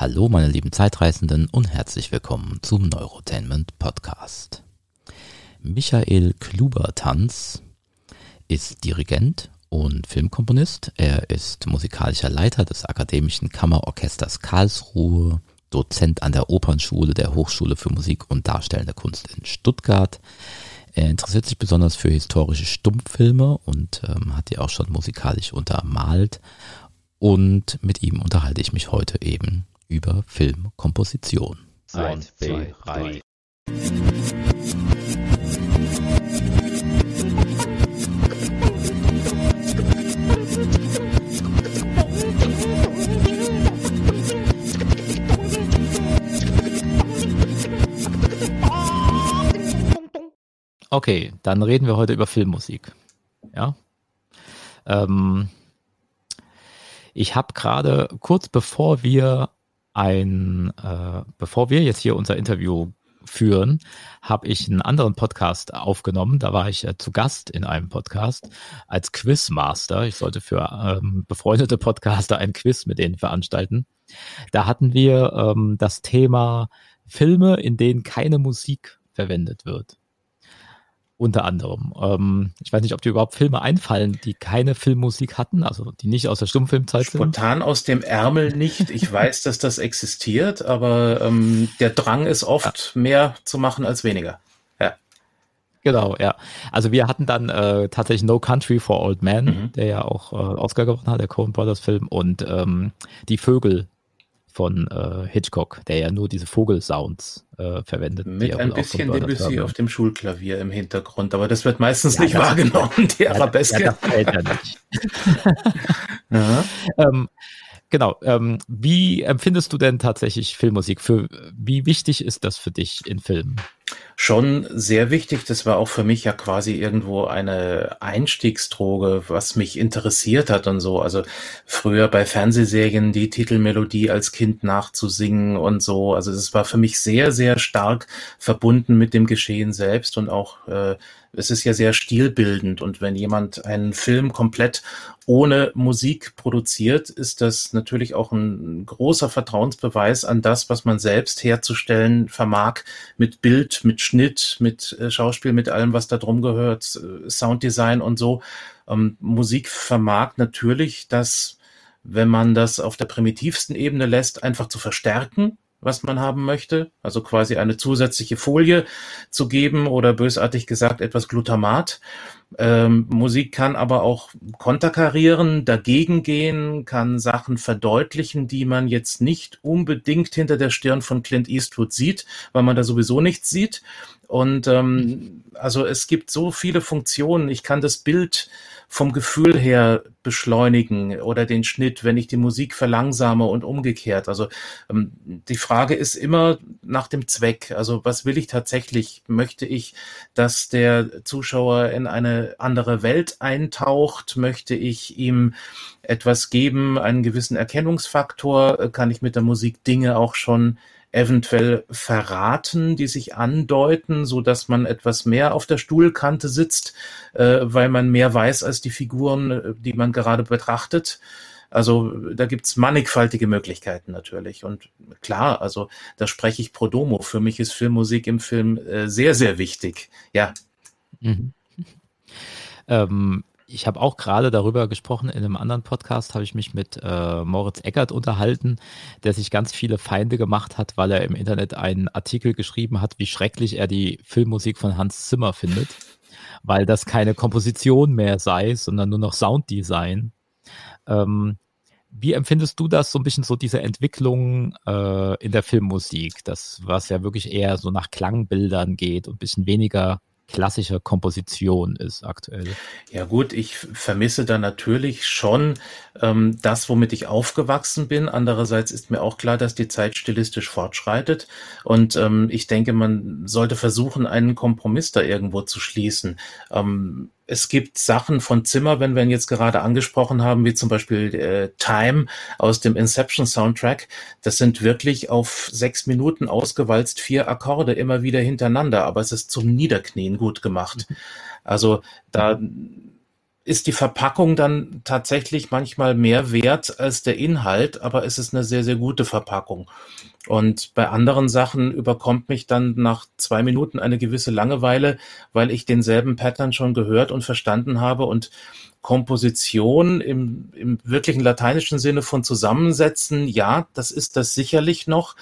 Hallo meine lieben Zeitreisenden und herzlich willkommen zum Neurotainment Podcast. Michael Klubertanz ist Dirigent und Filmkomponist. Er ist musikalischer Leiter des Akademischen Kammerorchesters Karlsruhe, Dozent an der Opernschule der Hochschule für Musik und Darstellende Kunst in Stuttgart. Er interessiert sich besonders für historische Stummfilme und ähm, hat die auch schon musikalisch untermalt. Und mit ihm unterhalte ich mich heute eben über Filmkomposition. Eins, zwei, drei. Okay, dann reden wir heute über Filmmusik. Ja. Ähm, ich habe gerade kurz bevor wir ein, äh, bevor wir jetzt hier unser Interview führen, habe ich einen anderen Podcast aufgenommen. Da war ich äh, zu Gast in einem Podcast als Quizmaster. Ich sollte für ähm, befreundete Podcaster ein Quiz mit denen veranstalten. Da hatten wir ähm, das Thema Filme, in denen keine Musik verwendet wird. Unter anderem. Ähm, ich weiß nicht, ob dir überhaupt Filme einfallen, die keine Filmmusik hatten, also die nicht aus der Stummfilmzeit sind. Spontan aus dem Ärmel nicht. Ich weiß, dass das existiert, aber ähm, der Drang ist oft ja. mehr zu machen als weniger. Ja. Genau, ja. Also wir hatten dann äh, tatsächlich No Country for Old Men, mhm. der ja auch äh, Oscar gewonnen hat, der Coen Brothers Film, und ähm, Die Vögel von äh, Hitchcock, der ja nur diese Vogelsounds äh, verwendet. Mit ein bisschen Debussy auf dem Schulklavier im Hintergrund, aber das wird meistens ja, nicht wahrgenommen, die Arabeske. Ja, das fällt ja nicht. ähm, genau. Ähm, wie empfindest du denn tatsächlich Filmmusik? Für wie wichtig ist das für dich in Filmen? Schon sehr wichtig. Das war auch für mich ja quasi irgendwo eine Einstiegsdroge, was mich interessiert hat und so. Also früher bei Fernsehserien die Titelmelodie als Kind nachzusingen und so. Also das war für mich sehr, sehr stark verbunden mit dem Geschehen selbst und auch äh, es ist ja sehr stilbildend und wenn jemand einen Film komplett ohne Musik produziert, ist das natürlich auch ein großer Vertrauensbeweis an das, was man selbst herzustellen vermag mit Bild, mit Schnitt, mit äh, Schauspiel, mit allem, was da drum gehört, äh, Sounddesign und so. Ähm, Musik vermag natürlich das, wenn man das auf der primitivsten Ebene lässt, einfach zu verstärken was man haben möchte, also quasi eine zusätzliche Folie zu geben oder bösartig gesagt etwas Glutamat. Ähm, Musik kann aber auch konterkarieren, dagegen gehen, kann Sachen verdeutlichen, die man jetzt nicht unbedingt hinter der Stirn von Clint Eastwood sieht, weil man da sowieso nichts sieht. Und ähm, also es gibt so viele Funktionen. Ich kann das Bild vom Gefühl her beschleunigen oder den Schnitt, wenn ich die Musik verlangsame und umgekehrt. Also ähm, die Frage ist immer nach dem Zweck. Also was will ich tatsächlich? Möchte ich, dass der Zuschauer in eine andere Welt eintaucht? Möchte ich ihm etwas geben, einen gewissen Erkennungsfaktor? Kann ich mit der Musik Dinge auch schon eventuell verraten, die sich andeuten, so dass man etwas mehr auf der Stuhlkante sitzt, äh, weil man mehr weiß als die Figuren, äh, die man gerade betrachtet. Also da gibt's mannigfaltige Möglichkeiten natürlich. Und klar, also da spreche ich pro domo. Für mich ist Filmmusik im Film äh, sehr, sehr wichtig. Ja. Mhm. Ähm, ich habe auch gerade darüber gesprochen, in einem anderen Podcast habe ich mich mit äh, Moritz Eckert unterhalten, der sich ganz viele Feinde gemacht hat, weil er im Internet einen Artikel geschrieben hat, wie schrecklich er die Filmmusik von Hans Zimmer findet, weil das keine Komposition mehr sei, sondern nur noch Sounddesign. Ähm, wie empfindest du das, so ein bisschen so diese Entwicklung äh, in der Filmmusik, das was ja wirklich eher so nach Klangbildern geht und ein bisschen weniger klassische Komposition ist aktuell. Ja gut, ich vermisse da natürlich schon ähm, das, womit ich aufgewachsen bin. Andererseits ist mir auch klar, dass die Zeit stilistisch fortschreitet. Und ähm, ich denke, man sollte versuchen, einen Kompromiss da irgendwo zu schließen. Ähm, es gibt Sachen von Zimmer, wenn wir ihn jetzt gerade angesprochen haben, wie zum Beispiel äh, Time aus dem Inception Soundtrack. Das sind wirklich auf sechs Minuten ausgewalzt vier Akkorde immer wieder hintereinander, aber es ist zum Niederknien gut gemacht. Also da ist die Verpackung dann tatsächlich manchmal mehr wert als der Inhalt, aber es ist eine sehr, sehr gute Verpackung. Und bei anderen Sachen überkommt mich dann nach zwei Minuten eine gewisse Langeweile, weil ich denselben Pattern schon gehört und verstanden habe und Komposition im, im wirklichen lateinischen Sinne von Zusammensetzen, ja, das ist das sicherlich noch,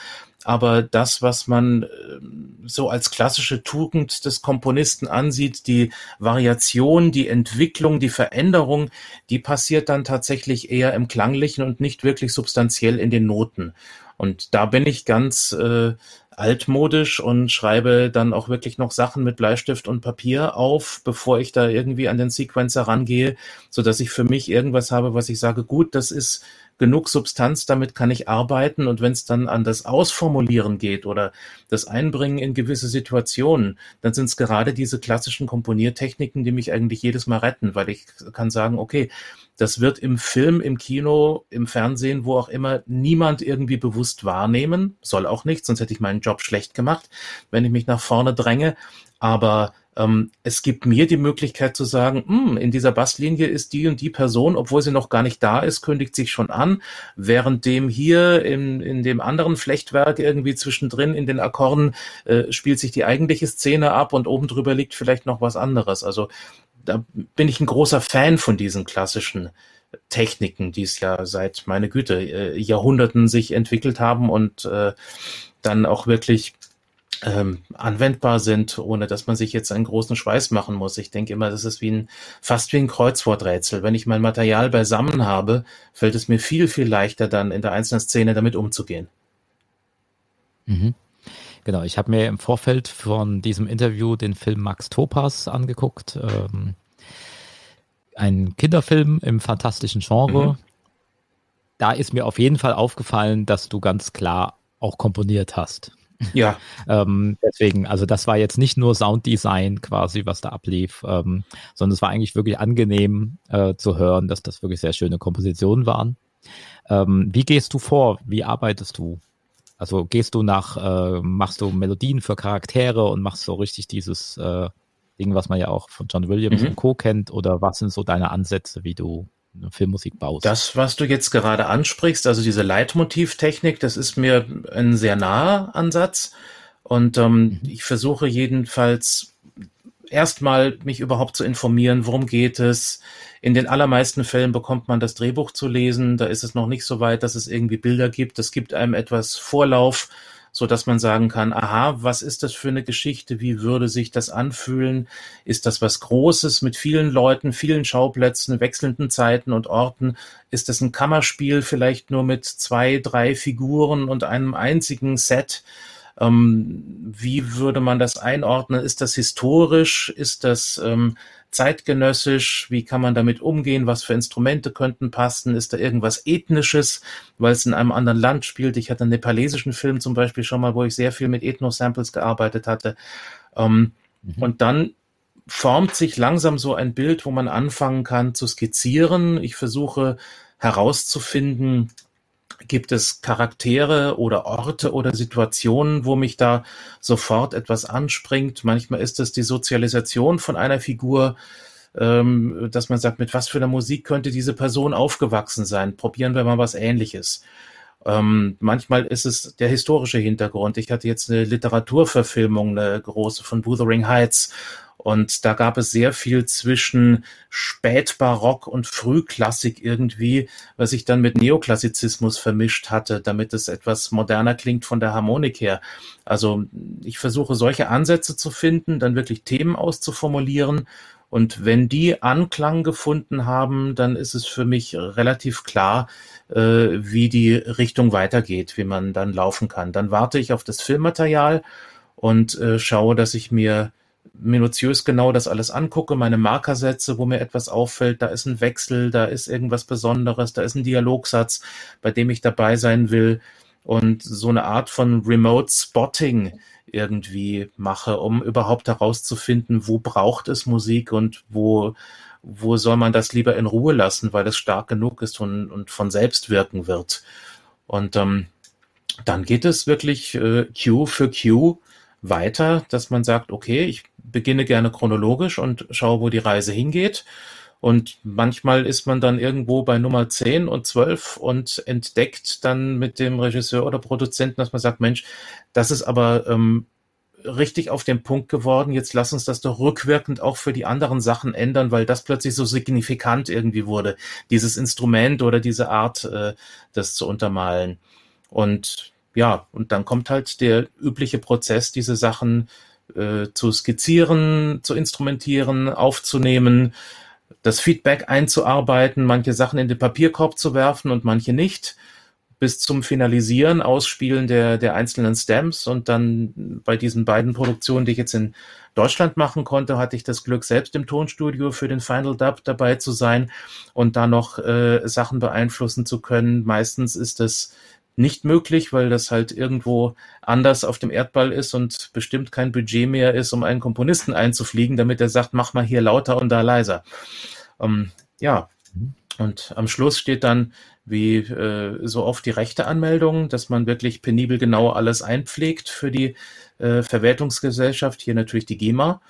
aber das, was man ähm, so als klassische Tugend des Komponisten ansieht, die Variation, die Entwicklung, die Veränderung, die passiert dann tatsächlich eher im Klanglichen und nicht wirklich substanziell in den Noten. Und da bin ich ganz äh, altmodisch und schreibe dann auch wirklich noch Sachen mit Bleistift und Papier auf, bevor ich da irgendwie an den Sequencer rangehe, so dass ich für mich irgendwas habe, was ich sage, gut, das ist genug Substanz, damit kann ich arbeiten. Und wenn es dann an das Ausformulieren geht oder das Einbringen in gewisse Situationen, dann sind es gerade diese klassischen Komponiertechniken, die mich eigentlich jedes Mal retten, weil ich kann sagen, okay, das wird im Film, im Kino, im Fernsehen, wo auch immer, niemand irgendwie bewusst wahrnehmen. Soll auch nicht, sonst hätte ich meinen Job schlecht gemacht, wenn ich mich nach vorne dränge. Aber ähm, es gibt mir die Möglichkeit zu sagen, hm, in dieser Basslinie ist die und die Person, obwohl sie noch gar nicht da ist, kündigt sich schon an, während dem hier in, in dem anderen Flechtwerk irgendwie zwischendrin in den Akkorden äh, spielt sich die eigentliche Szene ab und oben drüber liegt vielleicht noch was anderes. Also da bin ich ein großer Fan von diesen klassischen Techniken, die es ja seit, meine Güte, äh, Jahrhunderten sich entwickelt haben und äh, dann auch wirklich ähm, anwendbar sind, ohne dass man sich jetzt einen großen Schweiß machen muss. Ich denke immer, das ist wie ein, fast wie ein Kreuzworträtsel. Wenn ich mein Material beisammen habe, fällt es mir viel, viel leichter, dann in der einzelnen Szene damit umzugehen. Mhm. Genau, ich habe mir im Vorfeld von diesem Interview den Film Max Topas angeguckt. Ähm, ein Kinderfilm im fantastischen Genre. Mhm. Da ist mir auf jeden Fall aufgefallen, dass du ganz klar auch komponiert hast. Ja. ähm, deswegen, also das war jetzt nicht nur Sounddesign quasi, was da ablief, ähm, sondern es war eigentlich wirklich angenehm äh, zu hören, dass das wirklich sehr schöne Kompositionen waren. Ähm, wie gehst du vor? Wie arbeitest du? Also gehst du nach, äh, machst du Melodien für Charaktere und machst so richtig dieses äh, Ding, was man ja auch von John Williams mhm. und Co. kennt, oder was sind so deine Ansätze, wie du Filmmusik baust. Das, was du jetzt gerade ansprichst, also diese Leitmotivtechnik, das ist mir ein sehr naher Ansatz. Und ähm, mhm. ich versuche jedenfalls erstmal mich überhaupt zu informieren, worum geht es. In den allermeisten Fällen bekommt man das Drehbuch zu lesen. Da ist es noch nicht so weit, dass es irgendwie Bilder gibt. Es gibt einem etwas Vorlauf so dass man sagen kann, aha, was ist das für eine Geschichte? Wie würde sich das anfühlen? Ist das was Großes mit vielen Leuten, vielen Schauplätzen, wechselnden Zeiten und Orten? Ist das ein Kammerspiel vielleicht nur mit zwei, drei Figuren und einem einzigen Set? Ähm, wie würde man das einordnen? Ist das historisch? Ist das ähm, zeitgenössisch? Wie kann man damit umgehen? Was für Instrumente könnten passen? Ist da irgendwas Ethnisches, weil es in einem anderen Land spielt? Ich hatte einen nepalesischen Film zum Beispiel schon mal, wo ich sehr viel mit Ethno-Samples gearbeitet hatte. Ähm, mhm. Und dann formt sich langsam so ein Bild, wo man anfangen kann zu skizzieren. Ich versuche herauszufinden, Gibt es Charaktere oder Orte oder Situationen, wo mich da sofort etwas anspringt? Manchmal ist es die Sozialisation von einer Figur, ähm, dass man sagt, mit was für einer Musik könnte diese Person aufgewachsen sein? Probieren wir mal was Ähnliches. Ähm, manchmal ist es der historische Hintergrund. Ich hatte jetzt eine Literaturverfilmung, eine große von Wuthering Heights und da gab es sehr viel zwischen Spätbarock und Frühklassik irgendwie, was sich dann mit Neoklassizismus vermischt hatte, damit es etwas moderner klingt von der Harmonik her. Also ich versuche solche Ansätze zu finden, dann wirklich Themen auszuformulieren. Und wenn die Anklang gefunden haben, dann ist es für mich relativ klar, äh, wie die Richtung weitergeht, wie man dann laufen kann. Dann warte ich auf das Filmmaterial und äh, schaue, dass ich mir minutiös genau das alles angucke, meine Marker setze, wo mir etwas auffällt, da ist ein Wechsel, da ist irgendwas Besonderes, da ist ein Dialogsatz, bei dem ich dabei sein will und so eine Art von Remote Spotting irgendwie mache, um überhaupt herauszufinden, wo braucht es Musik und wo, wo soll man das lieber in Ruhe lassen, weil es stark genug ist und, und von selbst wirken wird. Und ähm, dann geht es wirklich äh, Q für Q weiter, dass man sagt, okay, ich beginne gerne chronologisch und schaue, wo die Reise hingeht. Und manchmal ist man dann irgendwo bei Nummer 10 und 12 und entdeckt dann mit dem Regisseur oder Produzenten, dass man sagt, Mensch, das ist aber ähm, richtig auf den Punkt geworden. Jetzt lass uns das doch rückwirkend auch für die anderen Sachen ändern, weil das plötzlich so signifikant irgendwie wurde, dieses Instrument oder diese Art, äh, das zu untermalen. Und ja, und dann kommt halt der übliche Prozess, diese Sachen äh, zu skizzieren, zu instrumentieren, aufzunehmen, das Feedback einzuarbeiten, manche Sachen in den Papierkorb zu werfen und manche nicht bis zum Finalisieren, Ausspielen der, der einzelnen Stamps und dann bei diesen beiden Produktionen, die ich jetzt in Deutschland machen konnte, hatte ich das Glück, selbst im Tonstudio für den Final Dub dabei zu sein und da noch äh, Sachen beeinflussen zu können. Meistens ist das nicht möglich, weil das halt irgendwo anders auf dem Erdball ist und bestimmt kein Budget mehr ist, um einen Komponisten einzufliegen, damit er sagt, mach mal hier lauter und da leiser. Ähm, ja, mhm. und am Schluss steht dann wie äh, so oft die Rechteanmeldung, dass man wirklich penibel genau alles einpflegt für die äh, Verwertungsgesellschaft, hier natürlich die GEMA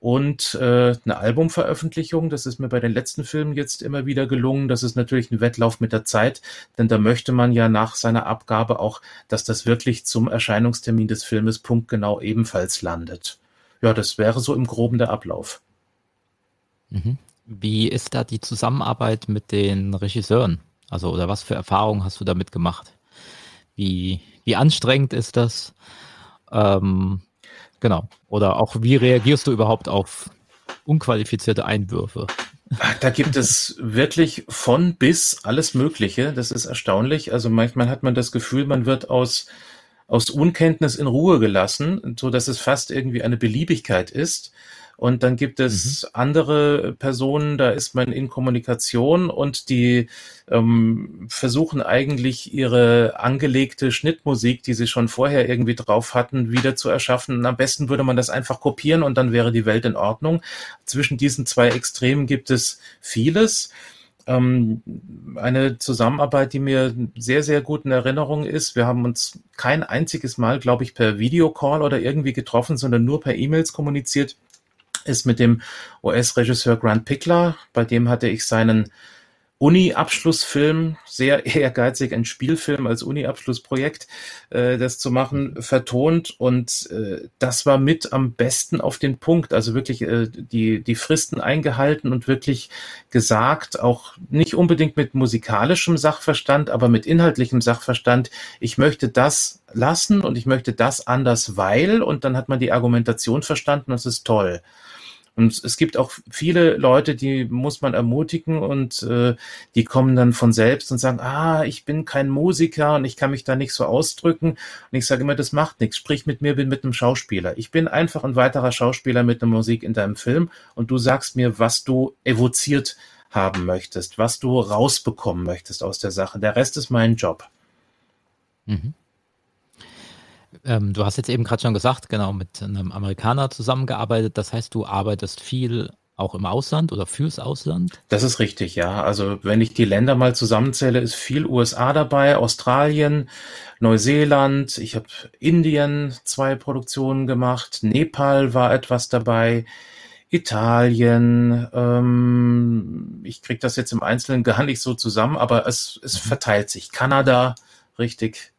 und äh, eine Albumveröffentlichung. Das ist mir bei den letzten Filmen jetzt immer wieder gelungen. Das ist natürlich ein Wettlauf mit der Zeit, denn da möchte man ja nach seiner Abgabe auch, dass das wirklich zum Erscheinungstermin des Filmes punktgenau ebenfalls landet. Ja, das wäre so im Groben der Ablauf. Mhm. Wie ist da die Zusammenarbeit mit den Regisseuren? Also, oder was für Erfahrungen hast du damit gemacht? Wie, wie anstrengend ist das? Ähm, genau. Oder auch, wie reagierst du überhaupt auf unqualifizierte Einwürfe? Da gibt es wirklich von bis alles Mögliche. Das ist erstaunlich. Also manchmal hat man das Gefühl, man wird aus, aus Unkenntnis in Ruhe gelassen, so dass es fast irgendwie eine Beliebigkeit ist. Und dann gibt es mhm. andere Personen, da ist man in Kommunikation und die ähm, versuchen eigentlich ihre angelegte Schnittmusik, die sie schon vorher irgendwie drauf hatten, wieder zu erschaffen. Und am besten würde man das einfach kopieren und dann wäre die Welt in Ordnung. Zwischen diesen zwei Extremen gibt es vieles ähm, eine Zusammenarbeit, die mir sehr, sehr gut in Erinnerung ist. Wir haben uns kein einziges Mal, glaube ich, per Videocall oder irgendwie getroffen, sondern nur per E-Mails kommuniziert ist mit dem US-Regisseur Grant Pickler, bei dem hatte ich seinen Uni-Abschlussfilm, sehr ehrgeizig, ein Spielfilm als Uni-Abschlussprojekt, äh, das zu machen, vertont. Und äh, das war mit am besten auf den Punkt, also wirklich äh, die, die Fristen eingehalten und wirklich gesagt, auch nicht unbedingt mit musikalischem Sachverstand, aber mit inhaltlichem Sachverstand, ich möchte das lassen und ich möchte das anders, weil und dann hat man die Argumentation verstanden, das ist toll. Und es gibt auch viele Leute, die muss man ermutigen und äh, die kommen dann von selbst und sagen, ah, ich bin kein Musiker und ich kann mich da nicht so ausdrücken. Und ich sage immer, das macht nichts. Sprich mit mir, bin mit einem Schauspieler. Ich bin einfach ein weiterer Schauspieler mit einer Musik in deinem Film und du sagst mir, was du evoziert haben möchtest, was du rausbekommen möchtest aus der Sache. Der Rest ist mein Job. Mhm. Ähm, du hast jetzt eben gerade schon gesagt, genau, mit einem Amerikaner zusammengearbeitet. Das heißt, du arbeitest viel auch im Ausland oder fürs Ausland? Das ist richtig, ja. Also wenn ich die Länder mal zusammenzähle, ist viel USA dabei, Australien, Neuseeland, ich habe Indien zwei Produktionen gemacht, Nepal war etwas dabei, Italien, ähm, ich kriege das jetzt im Einzelnen gar nicht so zusammen, aber es, es mhm. verteilt sich. Kanada, richtig,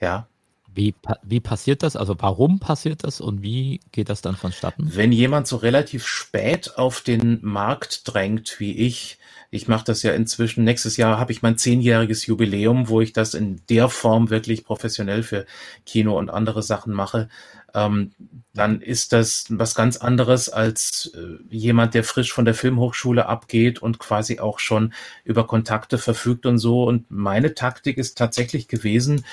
ja. Wie, wie passiert das? Also warum passiert das und wie geht das dann vonstatten? Wenn jemand so relativ spät auf den Markt drängt wie ich, ich mache das ja inzwischen, nächstes Jahr habe ich mein zehnjähriges Jubiläum, wo ich das in der Form wirklich professionell für Kino und andere Sachen mache, ähm, dann ist das was ganz anderes als äh, jemand, der frisch von der Filmhochschule abgeht und quasi auch schon über Kontakte verfügt und so. Und meine Taktik ist tatsächlich gewesen,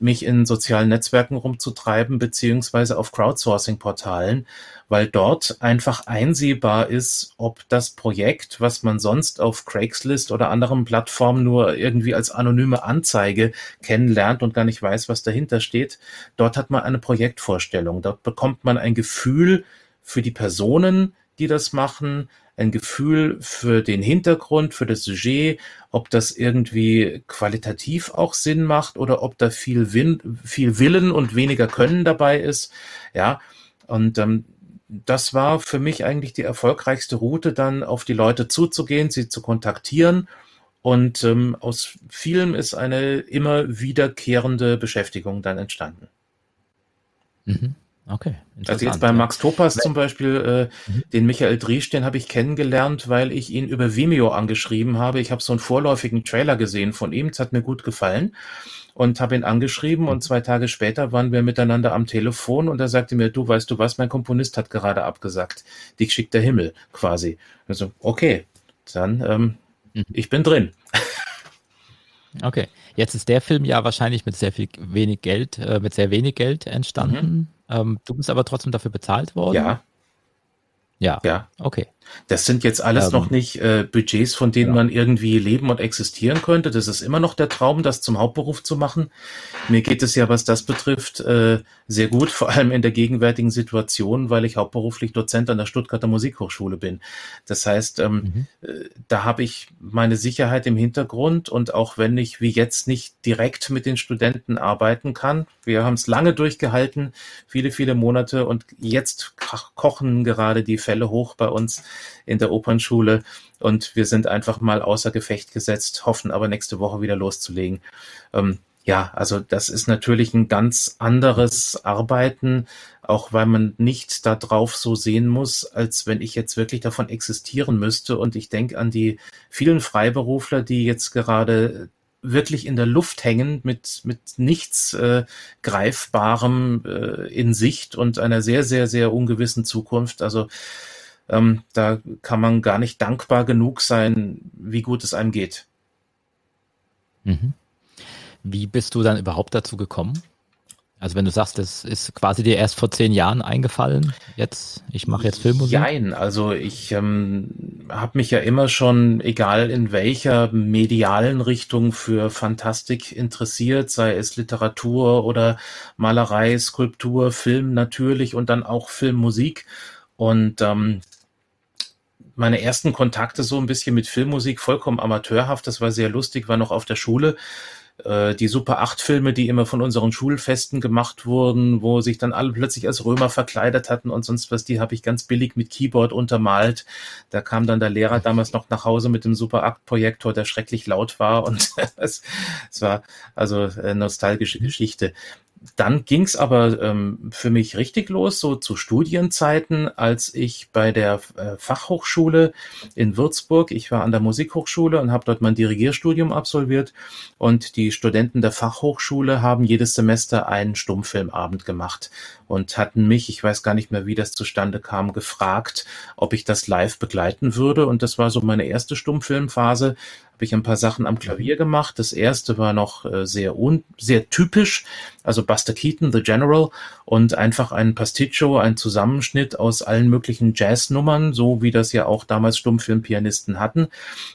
mich in sozialen Netzwerken rumzutreiben, beziehungsweise auf Crowdsourcing-Portalen, weil dort einfach einsehbar ist, ob das Projekt, was man sonst auf Craigslist oder anderen Plattformen nur irgendwie als anonyme Anzeige kennenlernt und gar nicht weiß, was dahinter steht, dort hat man eine Projektvorstellung. Dort bekommt man ein Gefühl für die Personen, die das machen, ein Gefühl für den Hintergrund, für das Sujet, ob das irgendwie qualitativ auch Sinn macht oder ob da viel, Win viel Willen und weniger Können dabei ist. Ja, und ähm, das war für mich eigentlich die erfolgreichste Route, dann auf die Leute zuzugehen, sie zu kontaktieren. Und ähm, aus vielem ist eine immer wiederkehrende Beschäftigung dann entstanden. Mhm. Okay. Also jetzt bei Max Topas zum Beispiel, äh, mhm. den Michael Driesch, den habe ich kennengelernt, weil ich ihn über Vimeo angeschrieben habe. Ich habe so einen vorläufigen Trailer gesehen von ihm, das hat mir gut gefallen und habe ihn angeschrieben und zwei Tage später waren wir miteinander am Telefon und er sagte mir, du weißt du was, mein Komponist hat gerade abgesagt. Dich schickt der Himmel quasi. Also, okay, dann ähm, mhm. ich bin drin. Okay, jetzt ist der Film ja wahrscheinlich mit sehr viel wenig Geld, äh, mit sehr wenig Geld entstanden. Mhm. Ähm, du bist aber trotzdem dafür bezahlt worden. Ja. Ja. Ja. Okay. Das sind jetzt alles ähm, noch nicht äh, Budgets, von denen ja. man irgendwie leben und existieren könnte. Das ist immer noch der Traum, das zum Hauptberuf zu machen. Mir geht es ja, was das betrifft, äh, sehr gut, vor allem in der gegenwärtigen Situation, weil ich hauptberuflich Dozent an der Stuttgarter Musikhochschule bin. Das heißt, ähm, mhm. äh, da habe ich meine Sicherheit im Hintergrund und auch wenn ich wie jetzt nicht direkt mit den Studenten arbeiten kann, wir haben es lange durchgehalten, viele, viele Monate und jetzt kochen gerade die Fälle hoch bei uns in der Opernschule und wir sind einfach mal außer Gefecht gesetzt, hoffen aber nächste Woche wieder loszulegen. Ähm, ja, also das ist natürlich ein ganz anderes Arbeiten, auch weil man nicht da drauf so sehen muss, als wenn ich jetzt wirklich davon existieren müsste. Und ich denke an die vielen Freiberufler, die jetzt gerade wirklich in der Luft hängen mit, mit nichts äh, Greifbarem äh, in Sicht und einer sehr, sehr, sehr ungewissen Zukunft. Also ähm, da kann man gar nicht dankbar genug sein, wie gut es einem geht. Mhm. Wie bist du dann überhaupt dazu gekommen? Also wenn du sagst, das ist quasi dir erst vor zehn Jahren eingefallen, jetzt, ich mache jetzt Filmmusik. Nein, also ich ähm, habe mich ja immer schon, egal in welcher medialen Richtung, für Fantastik interessiert, sei es Literatur oder Malerei, Skulptur, Film natürlich und dann auch Filmmusik. Und ähm, meine ersten Kontakte so ein bisschen mit Filmmusik, vollkommen amateurhaft, das war sehr lustig, war noch auf der Schule. Äh, die Super 8 Filme, die immer von unseren Schulfesten gemacht wurden, wo sich dann alle plötzlich als Römer verkleidet hatten und sonst was, die habe ich ganz billig mit Keyboard untermalt. Da kam dann der Lehrer damals noch nach Hause mit dem Super 8 Projektor, der schrecklich laut war und es, es war also äh, nostalgische Geschichte dann ging's aber ähm, für mich richtig los, so zu Studienzeiten, als ich bei der äh, Fachhochschule in Würzburg, ich war an der Musikhochschule und habe dort mein Dirigierstudium absolviert. Und die Studenten der Fachhochschule haben jedes Semester einen Stummfilmabend gemacht und hatten mich, ich weiß gar nicht mehr, wie das zustande kam, gefragt, ob ich das live begleiten würde. Und das war so meine erste Stummfilmphase, habe ich ein paar Sachen am Klavier gemacht. Das erste war noch äh, sehr sehr typisch, also Buster Keaton, The General und einfach ein Pasticcio, ein Zusammenschnitt aus allen möglichen Jazznummern, so wie das ja auch damals Stummfilmpianisten hatten,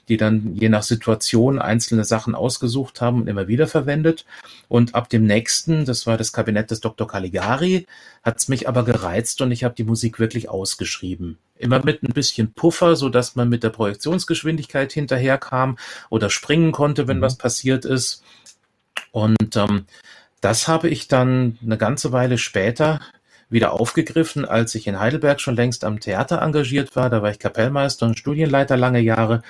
die dann je nach Situation einzelne Sachen ausgesucht haben und immer wieder verwendet. Und ab dem nächsten, das war das Kabinett des Dr. Caligari, hat es mich aber gereizt und ich habe die Musik wirklich ausgeschrieben immer mit ein bisschen Puffer, so dass man mit der Projektionsgeschwindigkeit hinterherkam oder springen konnte, wenn mhm. was passiert ist. Und ähm, das habe ich dann eine ganze Weile später wieder aufgegriffen, als ich in Heidelberg schon längst am Theater engagiert war. Da war ich Kapellmeister und Studienleiter lange Jahre,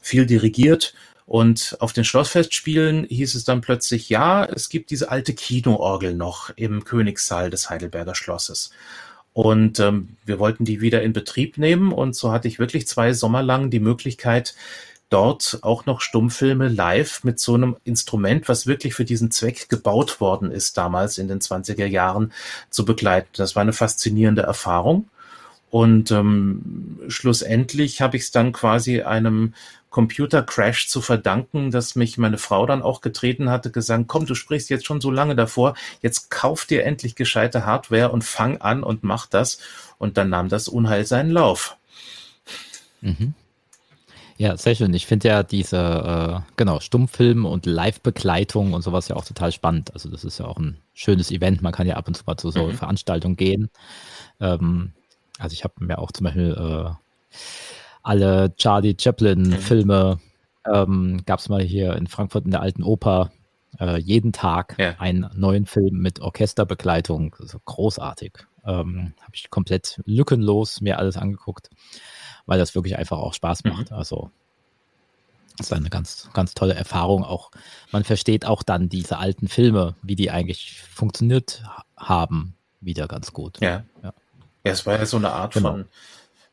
viel dirigiert. Und auf den Schlossfestspielen hieß es dann plötzlich, ja, es gibt diese alte Kinoorgel noch im Königssaal des Heidelberger Schlosses. Und ähm, wir wollten die wieder in Betrieb nehmen und so hatte ich wirklich zwei Sommer lang die Möglichkeit, dort auch noch Stummfilme live mit so einem Instrument, was wirklich für diesen Zweck gebaut worden ist, damals in den 20er Jahren zu begleiten. Das war eine faszinierende Erfahrung. Und ähm, schlussendlich habe ich es dann quasi einem Computer-Crash zu verdanken, dass mich meine Frau dann auch getreten hatte, gesagt, komm, du sprichst jetzt schon so lange davor, jetzt kauf dir endlich gescheite Hardware und fang an und mach das. Und dann nahm das Unheil seinen Lauf. Mhm. Ja, sehr schön. Ich finde ja diese, äh, genau, Stummfilm und Live-Begleitung und sowas ja auch total spannend. Also das ist ja auch ein schönes Event. Man kann ja ab und zu mal zu so mhm. Veranstaltungen gehen. Ähm, also ich habe mir auch zum Beispiel äh, alle Charlie Chaplin-Filme mhm. ähm, gab es mal hier in Frankfurt in der alten Oper äh, jeden Tag ja. einen neuen Film mit Orchesterbegleitung. Also großartig. Ähm, Habe ich komplett lückenlos mir alles angeguckt, weil das wirklich einfach auch Spaß macht. Mhm. Also das ist eine ganz, ganz tolle Erfahrung. Auch man versteht auch dann diese alten Filme, wie die eigentlich funktioniert haben, wieder ganz gut. Ja, ja es war ja so eine Art genau. von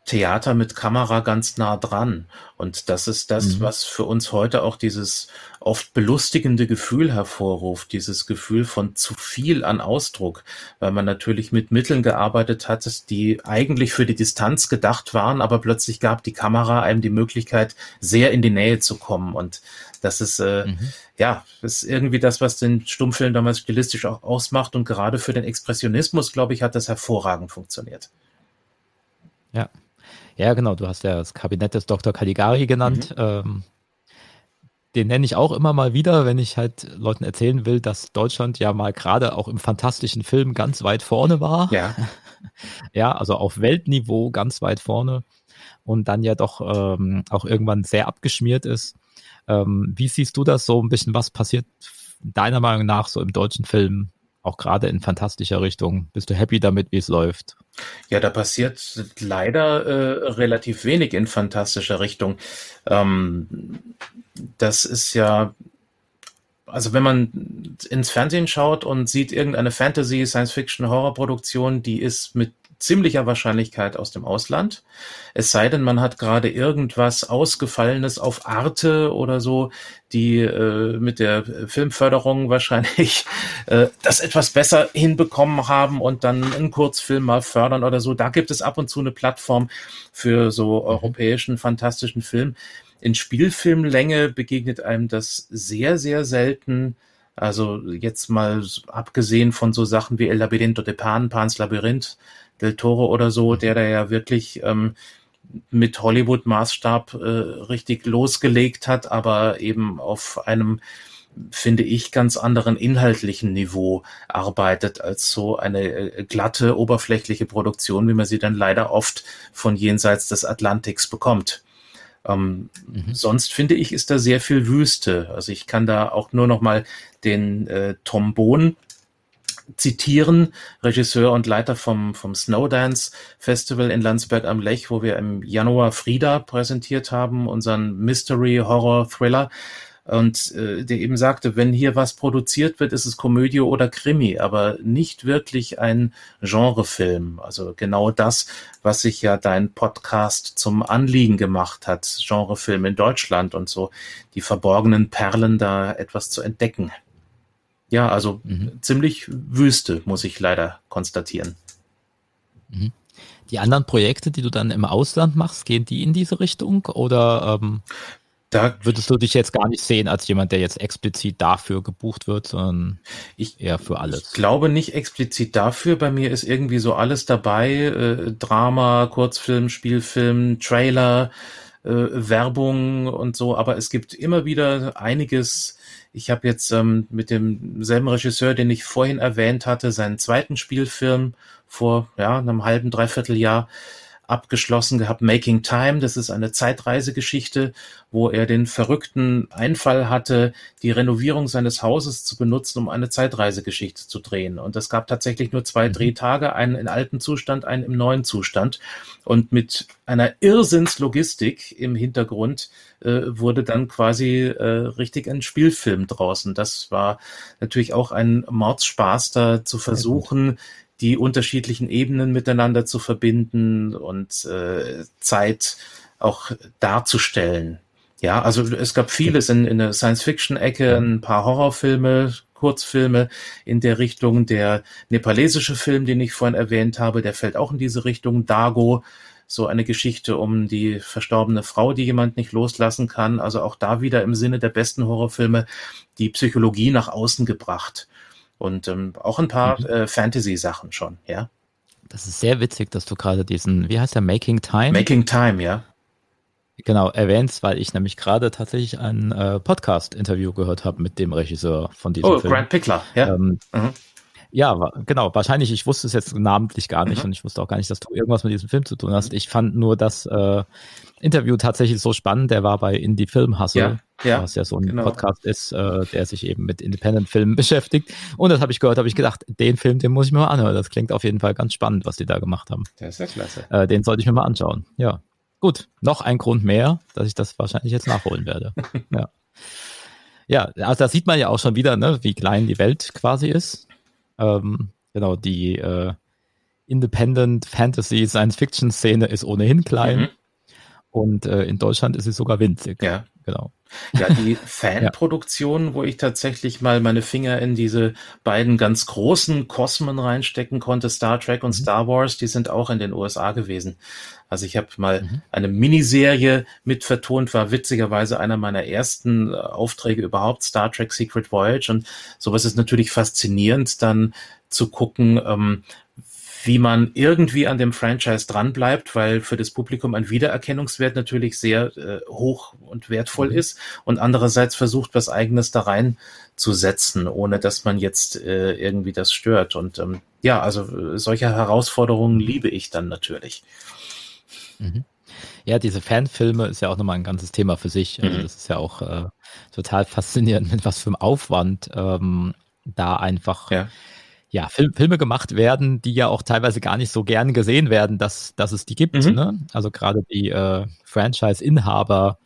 Theater mit Kamera ganz nah dran. Und das ist das, mhm. was für uns heute auch dieses oft belustigende Gefühl hervorruft, dieses Gefühl von zu viel an Ausdruck, weil man natürlich mit Mitteln gearbeitet hat, die eigentlich für die Distanz gedacht waren, aber plötzlich gab die Kamera einem die Möglichkeit, sehr in die Nähe zu kommen. Und das ist, äh, mhm. ja, ist irgendwie das, was den Stummfilm damals stilistisch auch ausmacht. Und gerade für den Expressionismus, glaube ich, hat das hervorragend funktioniert. Ja, ja, genau. Du hast ja das Kabinett des Dr. Caligari genannt. Mhm. Ähm, den nenne ich auch immer mal wieder, wenn ich halt Leuten erzählen will, dass Deutschland ja mal gerade auch im fantastischen Film ganz weit vorne war. Ja. Ja, also auf Weltniveau ganz weit vorne und dann ja doch ähm, auch irgendwann sehr abgeschmiert ist. Ähm, wie siehst du das so ein bisschen? Was passiert deiner Meinung nach so im deutschen Film auch gerade in fantastischer Richtung. Bist du happy damit, wie es läuft? Ja, da passiert leider äh, relativ wenig in fantastischer Richtung. Ähm, das ist ja, also wenn man ins Fernsehen schaut und sieht irgendeine Fantasy, Science-Fiction, Horrorproduktion, die ist mit ziemlicher Wahrscheinlichkeit aus dem Ausland. Es sei denn, man hat gerade irgendwas Ausgefallenes auf Arte oder so, die äh, mit der Filmförderung wahrscheinlich äh, das etwas besser hinbekommen haben und dann einen Kurzfilm mal fördern oder so. Da gibt es ab und zu eine Plattform für so mhm. europäischen fantastischen Film. In Spielfilmlänge begegnet einem das sehr, sehr selten. Also jetzt mal abgesehen von so Sachen wie El Labyrinto de Pan, Pans Labyrinth, Del Toro oder so, der da ja wirklich ähm, mit Hollywood-Maßstab äh, richtig losgelegt hat, aber eben auf einem finde ich, ganz anderen inhaltlichen Niveau arbeitet als so eine äh, glatte, oberflächliche Produktion, wie man sie dann leider oft von jenseits des Atlantiks bekommt. Ähm, mhm. Sonst finde ich, ist da sehr viel Wüste. Also ich kann da auch nur noch mal den äh, Trombon zitieren, Regisseur und Leiter vom, vom Snowdance Festival in Landsberg am Lech, wo wir im Januar Frieda präsentiert haben, unseren Mystery Horror Thriller. Und äh, der eben sagte, wenn hier was produziert wird, ist es Komödie oder Krimi, aber nicht wirklich ein Genrefilm. Also genau das, was sich ja dein Podcast zum Anliegen gemacht hat, Genrefilm in Deutschland und so, die verborgenen Perlen da etwas zu entdecken. Ja, also mhm. ziemlich Wüste, muss ich leider konstatieren. Mhm. Die anderen Projekte, die du dann im Ausland machst, gehen die in diese Richtung oder ähm, da würdest du dich jetzt gar nicht sehen als jemand, der jetzt explizit dafür gebucht wird, sondern ich, eher für alles? Ich glaube nicht explizit dafür. Bei mir ist irgendwie so alles dabei: äh, Drama, Kurzfilm, Spielfilm, Trailer, äh, Werbung und so. Aber es gibt immer wieder einiges ich habe jetzt ähm, mit demselben Regisseur, den ich vorhin erwähnt hatte, seinen zweiten Spielfilm vor ja, einem halben, dreiviertel Jahr abgeschlossen gehabt, Making Time. Das ist eine Zeitreisegeschichte, wo er den verrückten Einfall hatte, die Renovierung seines Hauses zu benutzen, um eine Zeitreisegeschichte zu drehen. Und es gab tatsächlich nur zwei mhm. Drehtage, einen im alten Zustand, einen im neuen Zustand. Und mit einer Irrsinnslogistik im Hintergrund äh, wurde dann quasi äh, richtig ein Spielfilm draußen. Das war natürlich auch ein Mordsspaß, da zu versuchen, die unterschiedlichen Ebenen miteinander zu verbinden und äh, Zeit auch darzustellen. Ja, also es gab vieles in, in der Science-Fiction-Ecke, ein paar Horrorfilme, Kurzfilme in der Richtung. Der nepalesische Film, den ich vorhin erwähnt habe, der fällt auch in diese Richtung. Dago, so eine Geschichte um die verstorbene Frau, die jemand nicht loslassen kann. Also auch da wieder im Sinne der besten Horrorfilme die Psychologie nach außen gebracht. Und ähm, auch ein paar mhm. äh, Fantasy-Sachen schon, ja. Das ist sehr witzig, dass du gerade diesen, wie heißt der, Making Time? Making Time, ja. Genau, erwähnst, weil ich nämlich gerade tatsächlich ein äh, Podcast-Interview gehört habe mit dem Regisseur von diesem oh, Film. Oh, Grant Pickler, ja. Ähm, mhm. Ja, genau. Wahrscheinlich, ich wusste es jetzt namentlich gar nicht Mhm. und ich wusste auch gar nicht, dass du irgendwas mit diesem Film zu tun hast. Ich fand nur das äh, Interview tatsächlich so spannend. Der war bei Indie Film Hustle, Ja, ja, was ja so ein genau. Podcast ist, äh, der sich eben mit Independent-Filmen beschäftigt. Und das habe ich gehört, habe ich gedacht, den Film, den muss ich mir mal anhören. Das klingt auf jeden Fall ganz spannend, was die da gemacht haben. Der ist ja klasse. Äh, den sollte ich mir mal anschauen. Ja. Gut, noch ein Grund mehr, dass ich das wahrscheinlich jetzt nachholen werde. ja. Ja, also da sieht man ja auch schon wieder, ne, wie klein die Welt quasi ist. Ähm, genau, die äh, Independent Fantasy Science Fiction Szene ist ohnehin klein Mhm. und äh, in Deutschland ist sie sogar winzig. Ja. Genau. Ja, die Fanproduktionen, wo ich tatsächlich mal meine Finger in diese beiden ganz großen Kosmen reinstecken konnte, Star Trek und Mhm. Star Wars, die sind auch in den USA gewesen. Also ich habe mal Mhm. eine Miniserie mit vertont, war witzigerweise einer meiner ersten äh, Aufträge überhaupt, Star Trek Secret Voyage. Und sowas ist natürlich faszinierend, dann zu gucken, ähm, wie man irgendwie an dem Franchise dranbleibt, weil für das Publikum ein Wiedererkennungswert natürlich sehr äh, hoch und wertvoll Mhm. ist und andererseits versucht, was eigenes da rein zu setzen, ohne dass man jetzt äh, irgendwie das stört. Und ähm, ja, also äh, solche Herausforderungen liebe ich dann natürlich. Mhm. Ja, diese Fanfilme ist ja auch nochmal ein ganzes Thema für sich. Also Mhm. das ist ja auch äh, total faszinierend, mit was für einem Aufwand ähm, da einfach Ja. Ja, Film, Filme gemacht werden, die ja auch teilweise gar nicht so gern gesehen werden, dass, dass es die gibt. Mhm. Ne? Also gerade die äh, Franchise-Inhaber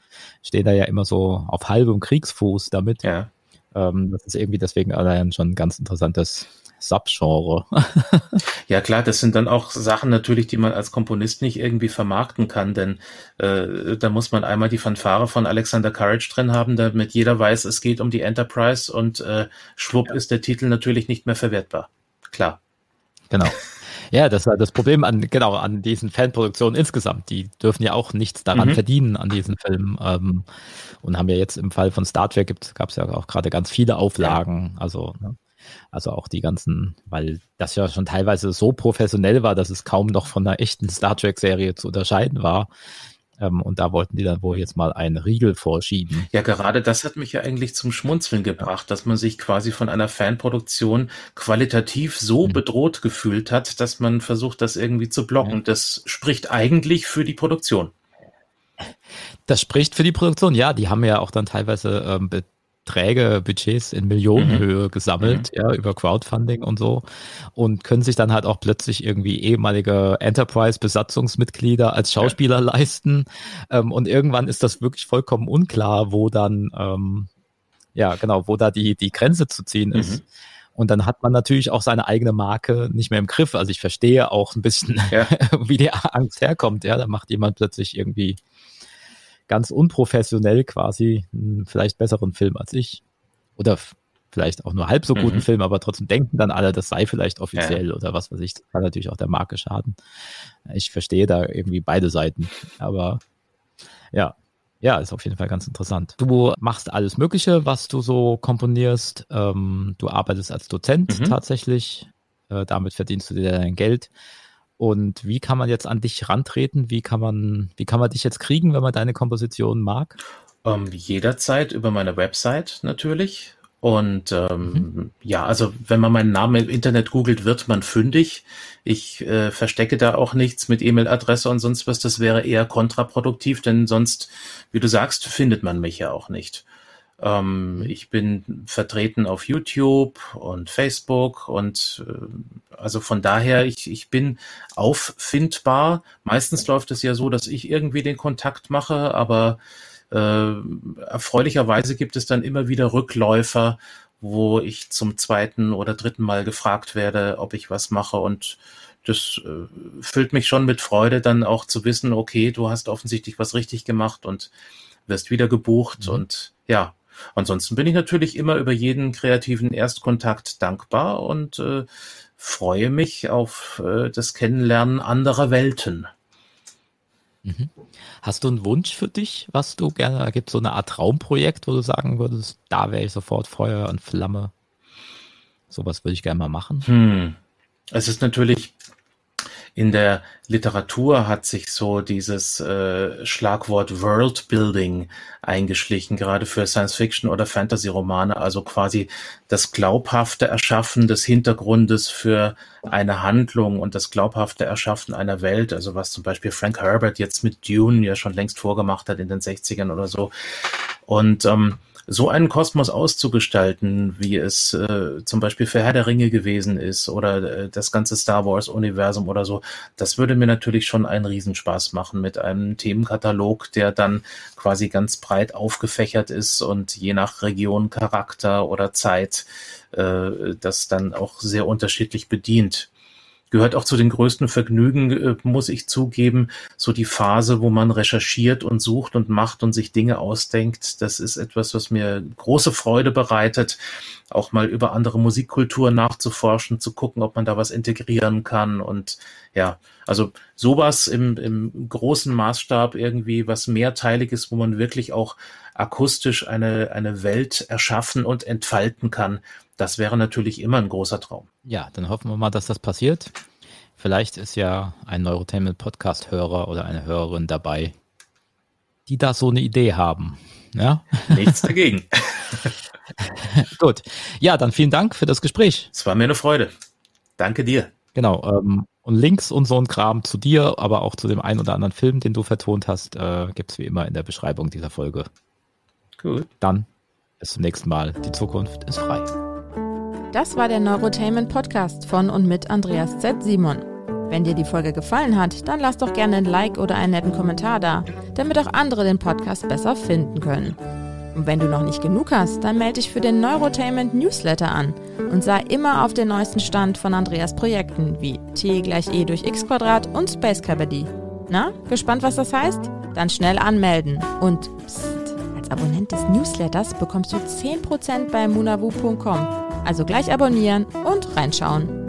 stehen da ja immer so auf halbem Kriegsfuß damit. Ja. Ähm, das ist irgendwie deswegen allein schon ein ganz interessantes Subgenre. Ja klar, das sind dann auch Sachen natürlich, die man als Komponist nicht irgendwie vermarkten kann, denn äh, da muss man einmal die Fanfare von Alexander Courage drin haben, damit jeder weiß, es geht um die Enterprise und äh, schwupp ist der Titel natürlich nicht mehr verwertbar. Klar. Genau. Ja, das war das Problem an, genau, an diesen Fanproduktionen insgesamt. Die dürfen ja auch nichts daran Mhm. verdienen an diesen Filmen. Ähm, und haben ja jetzt im Fall von Star Trek gab es ja auch gerade ganz viele Auflagen. Also, ne? Also auch die ganzen, weil das ja schon teilweise so professionell war, dass es kaum noch von einer echten Star Trek-Serie zu unterscheiden war. Ähm, und da wollten die dann wohl jetzt mal einen Riegel vorschieben. Ja, gerade das hat mich ja eigentlich zum Schmunzeln gebracht, dass man sich quasi von einer Fanproduktion qualitativ so Mhm. bedroht gefühlt hat, dass man versucht, das irgendwie zu blocken. Ja. Das spricht eigentlich für die Produktion. Das spricht für die Produktion. Ja, die haben ja auch dann teilweise ähm, Beträge, Budgets in Millionenhöhe gesammelt, ja, über Crowdfunding und so und können sich dann halt auch plötzlich irgendwie ehemalige Enterprise-Besatzungsmitglieder als Schauspieler leisten. Ähm, und irgendwann ist das wirklich vollkommen unklar, wo dann, ähm, ja, genau, wo da die, die Grenze zu ziehen ist. Mhm. Und dann hat man natürlich auch seine eigene Marke nicht mehr im Griff. Also ich verstehe auch ein bisschen, Ja. wie die Angst herkommt. Ja, da macht jemand plötzlich irgendwie ganz unprofessionell quasi einen vielleicht besseren Film als ich. Oder vielleicht auch nur halb so guten Mhm. Film, aber trotzdem denken dann alle, das sei vielleicht offiziell oder was weiß ich. Das kann natürlich auch der Marke schaden. Ich verstehe da irgendwie beide Seiten. Aber ja, ja, ist auf jeden Fall ganz interessant. Du machst alles Mögliche, was du so komponierst. Ähm, du arbeitest als Dozent Mhm. tatsächlich. Äh, damit verdienst du dir dein Geld. Und wie kann man jetzt an dich rantreten? Wie kann man, wie kann man dich jetzt kriegen, wenn man deine Komposition mag? Ähm, jederzeit über meine Website natürlich. Und ähm, ja, also wenn man meinen Namen im Internet googelt, wird man fündig. Ich äh, verstecke da auch nichts mit E-Mail-Adresse und sonst was. Das wäre eher kontraproduktiv, denn sonst, wie du sagst, findet man mich ja auch nicht. Ähm, ich bin vertreten auf YouTube und Facebook und äh, also von daher, ich, ich bin auffindbar. Meistens läuft es ja so, dass ich irgendwie den Kontakt mache, aber äh, erfreulicherweise gibt es dann immer wieder Rückläufer, wo ich zum zweiten oder dritten Mal gefragt werde, ob ich was mache und das äh, füllt mich schon mit Freude, dann auch zu wissen, okay, du hast offensichtlich was richtig gemacht und wirst wieder gebucht Mhm. und ja. Ansonsten bin ich natürlich immer über jeden kreativen Erstkontakt dankbar und äh, freue mich auf äh, das Kennenlernen anderer Welten. Mhm. Hast du einen Wunsch für dich, was du gerne, gibt es so eine Art Traumprojekt, wo du sagen würdest, da wäre ich sofort Feuer und Flamme? Sowas würde ich gerne mal machen. Hm. Es ist natürlich in der Literatur hat sich so dieses äh, Schlagwort Worldbuilding eingeschlichen, gerade für Science-Fiction oder Fantasy-Romane, also quasi das glaubhafte Erschaffen des Hintergrundes für eine Handlung und das glaubhafte Erschaffen einer Welt, also was zum Beispiel Frank Herbert jetzt mit Dune ja schon längst vorgemacht hat in den 60ern oder so. Und ähm, so einen Kosmos auszugestalten, wie es äh, zum Beispiel für Herr der Ringe gewesen ist oder äh, das ganze Star Wars-Universum oder so, das würde mir natürlich schon einen Riesenspaß machen mit einem Themenkatalog, der dann quasi ganz breit aufgefächert ist und je nach Region, Charakter oder Zeit äh, das dann auch sehr unterschiedlich bedient gehört auch zu den größten Vergnügen, äh, muss ich zugeben, so die Phase, wo man recherchiert und sucht und macht und sich Dinge ausdenkt. Das ist etwas, was mir große Freude bereitet, auch mal über andere Musikkulturen nachzuforschen, zu gucken, ob man da was integrieren kann. Und ja, also sowas im, im großen Maßstab irgendwie, was mehrteilig ist, wo man wirklich auch akustisch eine, eine Welt erschaffen und entfalten kann. Das wäre natürlich immer ein großer Traum. Ja, dann hoffen wir mal, dass das passiert. Vielleicht ist ja ein Neurotainment Podcast Hörer oder eine Hörerin dabei, die da so eine Idee haben. Ja? Nichts dagegen. Gut. Ja, dann vielen Dank für das Gespräch. Es war mir eine Freude. Danke dir. Genau. Ähm, und Links und so ein Kram zu dir, aber auch zu dem einen oder anderen Film, den du vertont hast, äh, gibt es wie immer in der Beschreibung dieser Folge. Gut. Dann bis zum nächsten Mal. Die Zukunft ist frei. Das war der Neurotainment Podcast von und mit Andreas Z. Simon. Wenn dir die Folge gefallen hat, dann lass doch gerne ein Like oder einen netten Kommentar da, damit auch andere den Podcast besser finden können. Und wenn du noch nicht genug hast, dann melde dich für den Neurotainment Newsletter an und sei immer auf den neuesten Stand von Andreas Projekten wie T gleich E durch X Quadrat und Space Cabody. Na, gespannt, was das heißt? Dann schnell anmelden und psst, Abonnent des Newsletters bekommst du 10% bei munavu.com also gleich abonnieren und reinschauen.